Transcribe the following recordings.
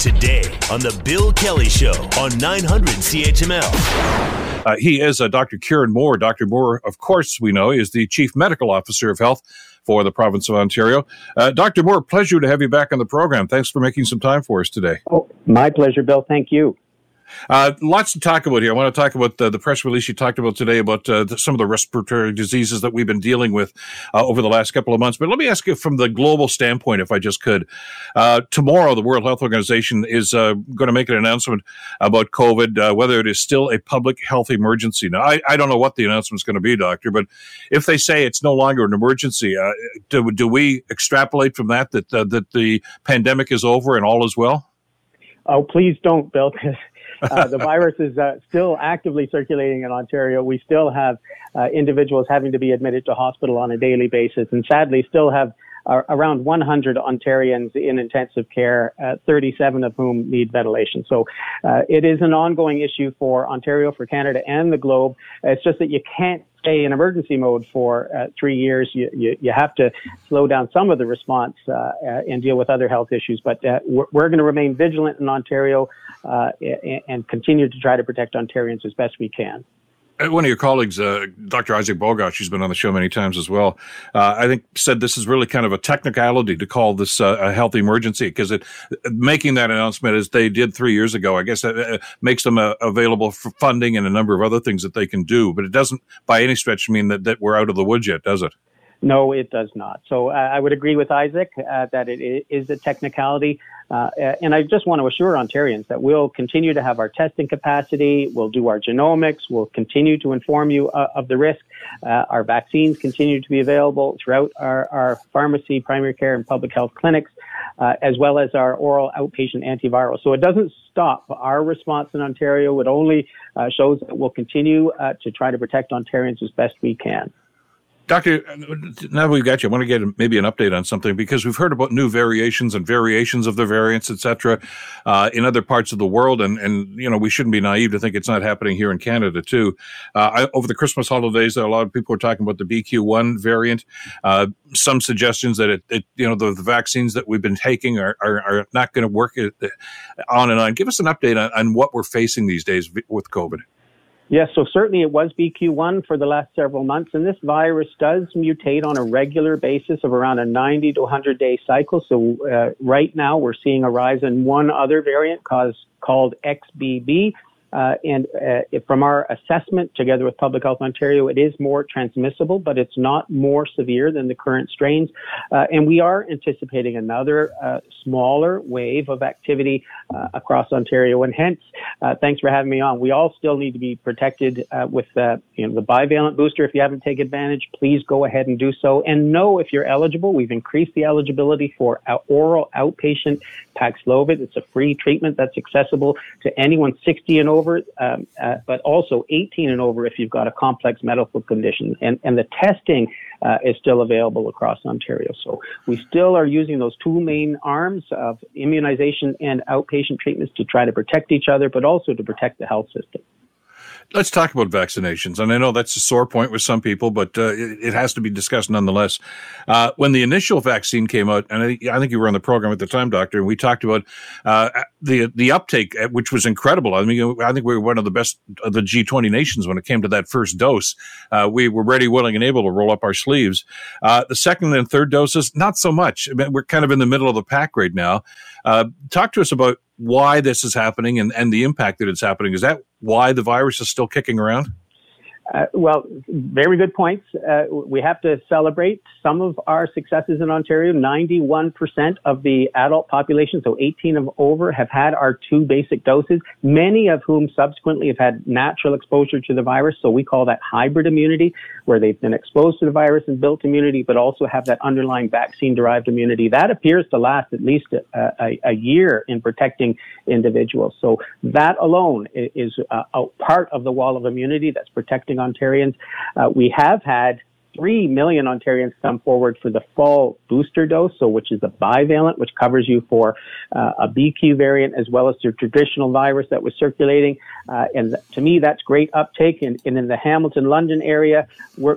today on The Bill Kelly Show on 900 CHML. Uh, he is uh, Dr. Kieran Moore. Dr. Moore, of course, we know, is the Chief Medical Officer of Health for the province of Ontario. Uh, Dr. Moore, pleasure to have you back on the program. Thanks for making some time for us today. Oh, my pleasure, Bill. Thank you. Uh, lots to talk about here. I want to talk about the, the press release you talked about today about uh, the, some of the respiratory diseases that we've been dealing with uh, over the last couple of months. But let me ask you from the global standpoint, if I just could. Uh, tomorrow, the World Health Organization is uh, going to make an announcement about COVID, uh, whether it is still a public health emergency. Now, I, I don't know what the announcement is going to be, Doctor, but if they say it's no longer an emergency, do, do we extrapolate from that that, that the pandemic is over and all is well? Oh, please don't, Bill. Uh, the virus is uh, still actively circulating in Ontario. We still have uh, individuals having to be admitted to hospital on a daily basis, and sadly, still have uh, around 100 Ontarians in intensive care, uh, 37 of whom need ventilation. So it is an ongoing issue for Ontario, for Canada, and the globe. It's just that you can't stay in emergency mode for uh, three years, you, you, you, have to slow down some of the response uh, uh, and deal with other health issues. But we're, we're going to remain vigilant in Ontario uh, and continue to try to protect Ontarians as best we can. Uh, one of your colleagues, uh, Dr. Isaac Bogoch, who's been on the show many times as well, uh, I think said this is really kind of a technicality to call this uh, a health emergency because it making that announcement as they did three years ago, I guess that makes them available for funding and a number of other things that they can do. But it doesn't, by any stretch, mean that, that we're out of the woods yet, does it? No, it does not. So uh, I would agree with Isaac uh, that it is a technicality. Uh, and I just want to assure Ontarians that we'll continue to have our testing capacity, we'll do our genomics, we'll continue to inform you uh, of the risk. Uh, our vaccines continue to be available throughout our, our pharmacy, primary care, and public health clinics, uh, as well as our oral outpatient antiviral. So it doesn't stop. Our response in Ontario, it only shows that we'll continue to try to protect Ontarians as best we can. Doctor, now we've got you. I want to get maybe an update on something because we've heard about new variations and variations of the variants, et cetera, uh, in other parts of the world, and and you know we shouldn't be naive to think it's not happening here in Canada too. Uh, I, over the Christmas holidays, a lot of people were talking about the BQ1 variant. Uh, some suggestions that it, it, you know the, the, vaccines that we've been taking are are, are not going to work uh, on and on. Give us an update on, on what we're facing these days with COVID. Yes, so certainly it was BQ1 for the last several months, and this virus does mutate on a regular basis of around a 90 to 100 day cycle. So uh, right now we're seeing a rise in one other variant cause, called XBB, uh, and uh, from our assessment, together with Public Health Ontario, it is more transmissible, but it's not more severe than the current strains. Uh, and we are anticipating another uh, smaller wave of activity uh, across Ontario. And hence, uh, thanks for having me on. We all still need to be protected with you know, the bivalent booster. If you haven't taken advantage, please go ahead and do so. And know if you're eligible, we've increased the eligibility for oral outpatient Paxlovid. It's a free treatment that's accessible to anyone 60 and over, um, uh, but also 18 and over if you've got a complex medical condition. And, and the testing uh, is still available across Ontario. So we still are using those two main arms of immunization and outpatient treatments to try to protect each other, but also to protect the health system let's talk about vaccinations. And I know that's a sore point with some people, but uh, it, it, has to be discussed nonetheless. Uh, when the initial vaccine came out, and I, I, think you were on the program at the time, Doctor, and we talked about uh, the the uptake, uh, which was incredible. I mean, I think we were one of the best of the G20 nations when it came to that first dose. Uh, we were ready, willing, and able to roll up our sleeves. Uh, the second and third doses, not so much. I mean, we're kind of in the middle of the pack right now. talk to us about why this is happening and, and the impact that it's happening. Is that why the virus is still kicking around? Uh, well, very good points. Uh, we have to celebrate some of our successes in Ontario. 91% of the adult population, so 18 and over, have had our two basic doses, many of whom subsequently have had natural exposure to the virus. So we call that hybrid immunity, where they've been exposed to the virus and built immunity, but also have that underlying vaccine derived immunity. That appears to last at least a, a, a year in protecting individuals. So that alone is a, a part of the wall of immunity that's protecting Ontarians. Uh, we have had three million Ontarians come forward for the fall booster dose, so which is the bivalent, which covers you for uh, a BQ variant as well as the traditional virus that was circulating. Uh, and th- to me, that's great uptake. And, and in the Hamilton, London area,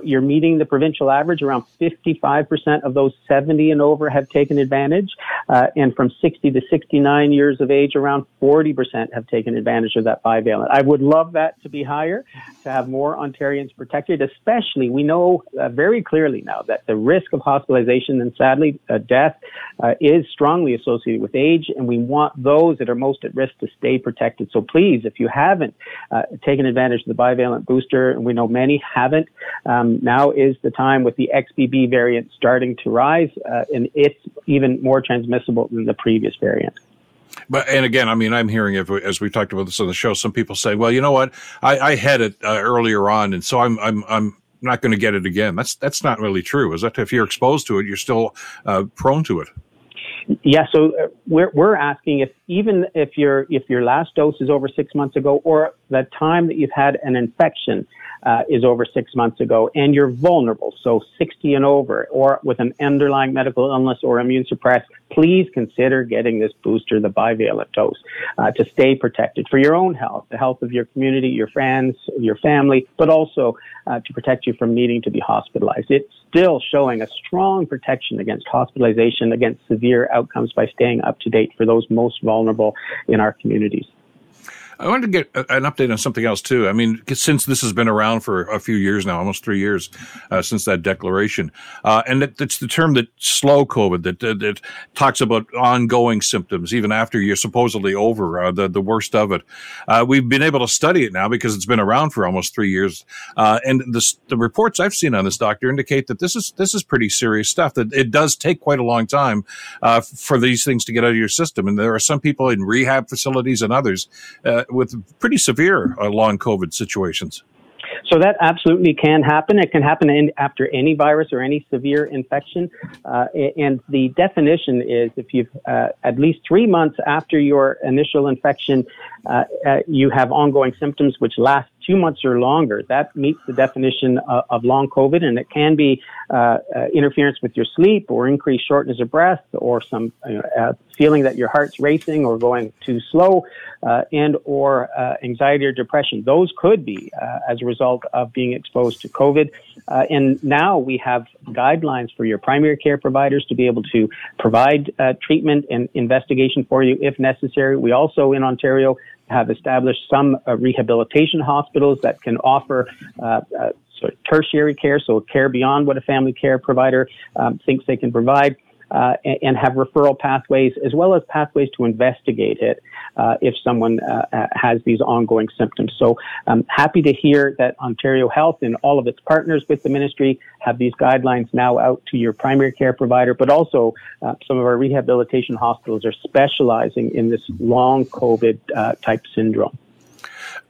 you're meeting the provincial average. Around 55% of those 70 and over have taken advantage. Uh, and from 60 to 69 years of age, around 40% have taken advantage of that bivalent. I would love that to be higher, to have more Ontarians protected, especially we know uh, very clearly now that the risk of hospitalization and sadly uh, death uh, is strongly associated with age, and we want those that are most at risk to stay protected. So please, if you haven't uh, taken advantage of the bivalent booster, and we know many haven't, um, now is the time with the XBB variant starting to rise, uh, and it's even more transmissible than the previous variant. But and again, I mean, I'm hearing as we talked about this on the show, some people say, "Well, you know what? I, I had it uh, earlier on, and so I'm I'm I'm not going to get it again." That's that's not really true. Is that if you're exposed to it, you're still uh, prone to it? Yeah, so uh, we're we're asking if even if your if your last dose is over six months ago, or the time that you've had an infection, uh, is over six months ago, and you're vulnerable, so 60 and over, or with an underlying medical illness or immune suppressed, please consider getting this booster, the bivalent dose, uh, to stay protected for your own health, the health of your community, your friends, your family, but also uh, to protect you from needing to be hospitalized. It's still showing a strong protection against hospitalization, against severe outcomes by staying up to date for those most vulnerable in our communities. I wanted to get an update on something else too. I mean, since this has been around for a few years now, almost three years uh, since that declaration, uh, and it's the term that's long COVID that, that, that talks about ongoing symptoms even after you're supposedly over uh, the the worst of it. Uh, we've been able to study it now because it's been around for almost three years, uh, and the the reports I've seen on this doctor indicate that this is this is pretty serious stuff. That it does take quite a long time uh, for these things to get out of your system, and there are some people in rehab facilities and others with pretty severe uh, long COVID situations. So that absolutely can happen. It can happen in, after any virus or any severe infection. Uh, and the definition is if you've uh, at least three months after your initial infection, uh, uh you have ongoing symptoms which last two months or longer. That meets the definition of, of long COVID, and it can be uh, uh, interference with your sleep or increased shortness of breath or some uh, feeling that your heart's racing or going too slow, uh, and or uh, anxiety or depression. Those could be uh, as a result of being exposed to COVID. And now we have guidelines for your primary care providers to be able to provide treatment and investigation for you if necessary. We also in Ontario have established some uh, rehabilitation hospitals that can offer uh, uh, sort of tertiary care, so care beyond what a family care provider um, thinks they can provide uh, and, have referral pathways as well as pathways to investigate it uh, if someone uh, uh, has these ongoing symptoms. So I'm happy to hear that Ontario Health and all of its partners with the ministry have these guidelines now out to your primary care provider, but also uh, some of our rehabilitation hospitals are specializing in this long COVID uh, type syndrome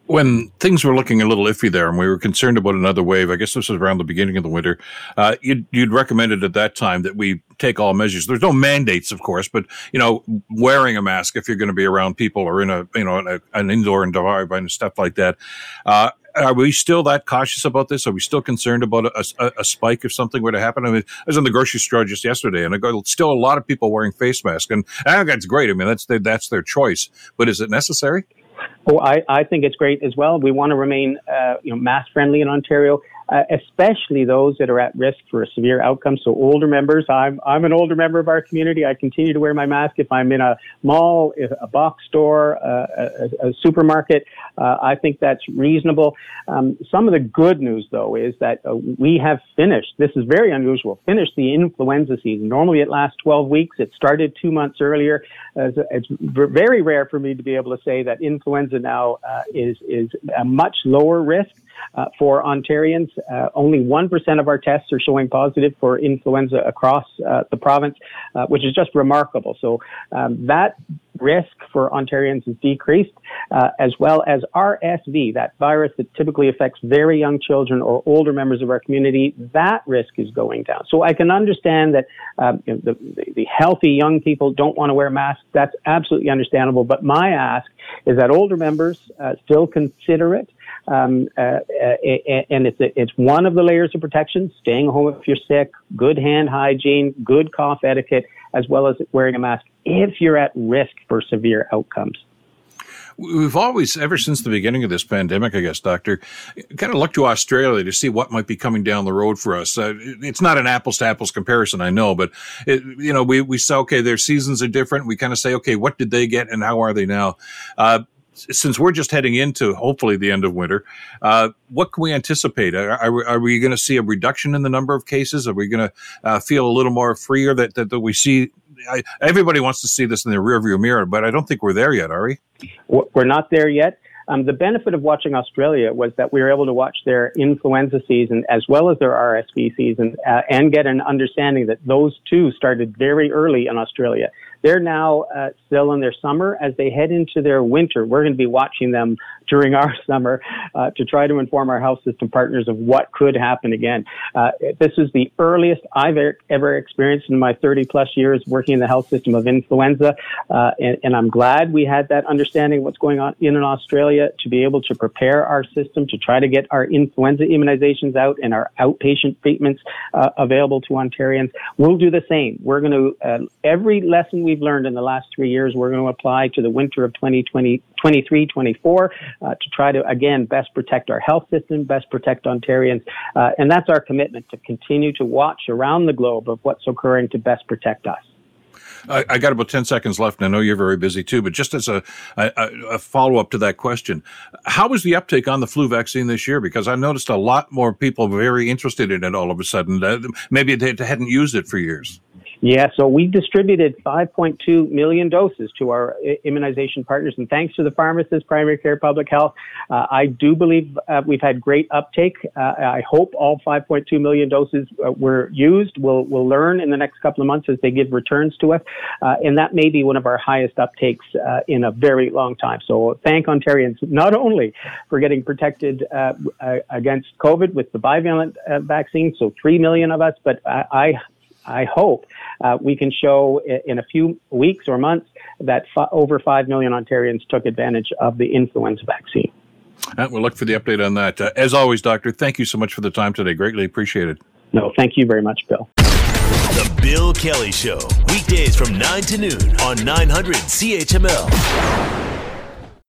when things were looking a little iffy there and we were concerned about another wave, I guess this was around the beginning of the winter, uh, you'd, you'd, recommended at that time that we take all measures. There's no mandates, of course, but, you know, wearing a mask if you're going to be around people or in a, you know, a, an indoor environment and stuff like that. Uh, are we still that cautious about this? Are we still concerned about a, a, a, spike if something were to happen? I mean, I was in the grocery store just yesterday, and I got still a lot of people wearing face masks, and I think that's great. I mean, that's that's their choice, but is it necessary? Oh, I, I think it's great as well. We want to remain, uh, you know, mask friendly in Ontario uh, especially those that are at risk for a severe outcome. So older members, I'm, I'm an older member of our community. I continue to wear my mask if I'm in a mall, a box store, uh, a, a, supermarket. Uh, I think that's reasonable. Um, some of the good news, though, is that uh, we have finished. This is very unusual. Finished the influenza season. Normally, it lasts 12 weeks. It started two months earlier. it's very rare for me to be able to say that influenza now uh, is is a much lower risk uh, for Ontarians. Uh, only 1% of our tests are showing positive for influenza across uh, the province, uh, which is just remarkable. So um, that risk for Ontarians is decreased, uh, as well as RSV, that virus that typically affects very young children or older members of our community, that risk is going down. So I can understand that um, you know, the, the healthy young people don't want to wear masks. That's absolutely understandable. But my ask is that older members uh, still consider it Um, uh, uh, and it's, it's one of the layers of protection, staying home if you're sick, good hand hygiene, good cough etiquette, as well as wearing a mask if you're at risk for severe outcomes. We've always, ever since the beginning of this pandemic, I guess, Doctor, kind of looked to Australia to see what might be coming down the road for us. Uh, it's not an apples to apples comparison, I know, but it, you know, we we say, okay, their seasons are different. We kind of say, okay, what did they get and how are they now? Uh, since we're just heading into hopefully the end of winter, uh, what can we anticipate? Are, are, are we going to see a reduction in the number of cases? Are we going to uh, feel a little more freer that, that, that we see? I, everybody wants to see this in the rearview mirror, but I don't think we're there yet, are we? We're not there yet. Um, the benefit of watching Australia was that we were able to watch their influenza season as well as their RSV season uh, and get an understanding that those two started very early in Australia. They're now uh, still in their summer. As they head into their winter, we're going to be watching them during our summer uh, to try to inform our health system partners of what could happen again. Uh, this is the earliest I've ever experienced in my 30 plus years working in the health system of influenza, uh, and, and, I'm glad we had that understanding of what's going on in Australia to be able to prepare our system to try to get our influenza immunizations out and our outpatient treatments uh, available to Ontarians. We'll do the same. We're going to uh, every lesson we we've learned in the last three years, we're going to apply to the winter of 2020, 23, 24 uh, to try to, again, best protect our health system, best protect Ontarians. Uh, and that's our commitment to continue to watch around the globe of what's occurring to best protect us. I, I, got about 10 seconds left, and I know you're very busy too, but just as a, a, a follow up to that question, how was the uptake on the flu vaccine this year? Because I noticed a lot more people very interested in it all of a sudden. Maybe they hadn't used it for years. Yeah, so we distributed 5.2 million doses to our immunization partners, and thanks to the pharmacists, primary care, public health, uh, I do believe uh, we've had great uptake. Uh, I hope all 5.2 million doses uh, were used. We'll we'll learn in the next couple of months as they give returns to us, uh, and that may be one of our highest uptakes uh, in a very long time. So thank Ontarians not only for getting protected against COVID with the bivalent vaccine, so three million of us, but I I hope uh, we can show in a few weeks or months that f- over 5 million Ontarians took advantage of the influenza vaccine. Uh, we'll look for the update on that. Uh, as always, Doctor, thank you so much for the time today. Greatly appreciated. No, thank you very much, Bill. The Bill Kelly Show, weekdays from 9 to noon on 900 CHML.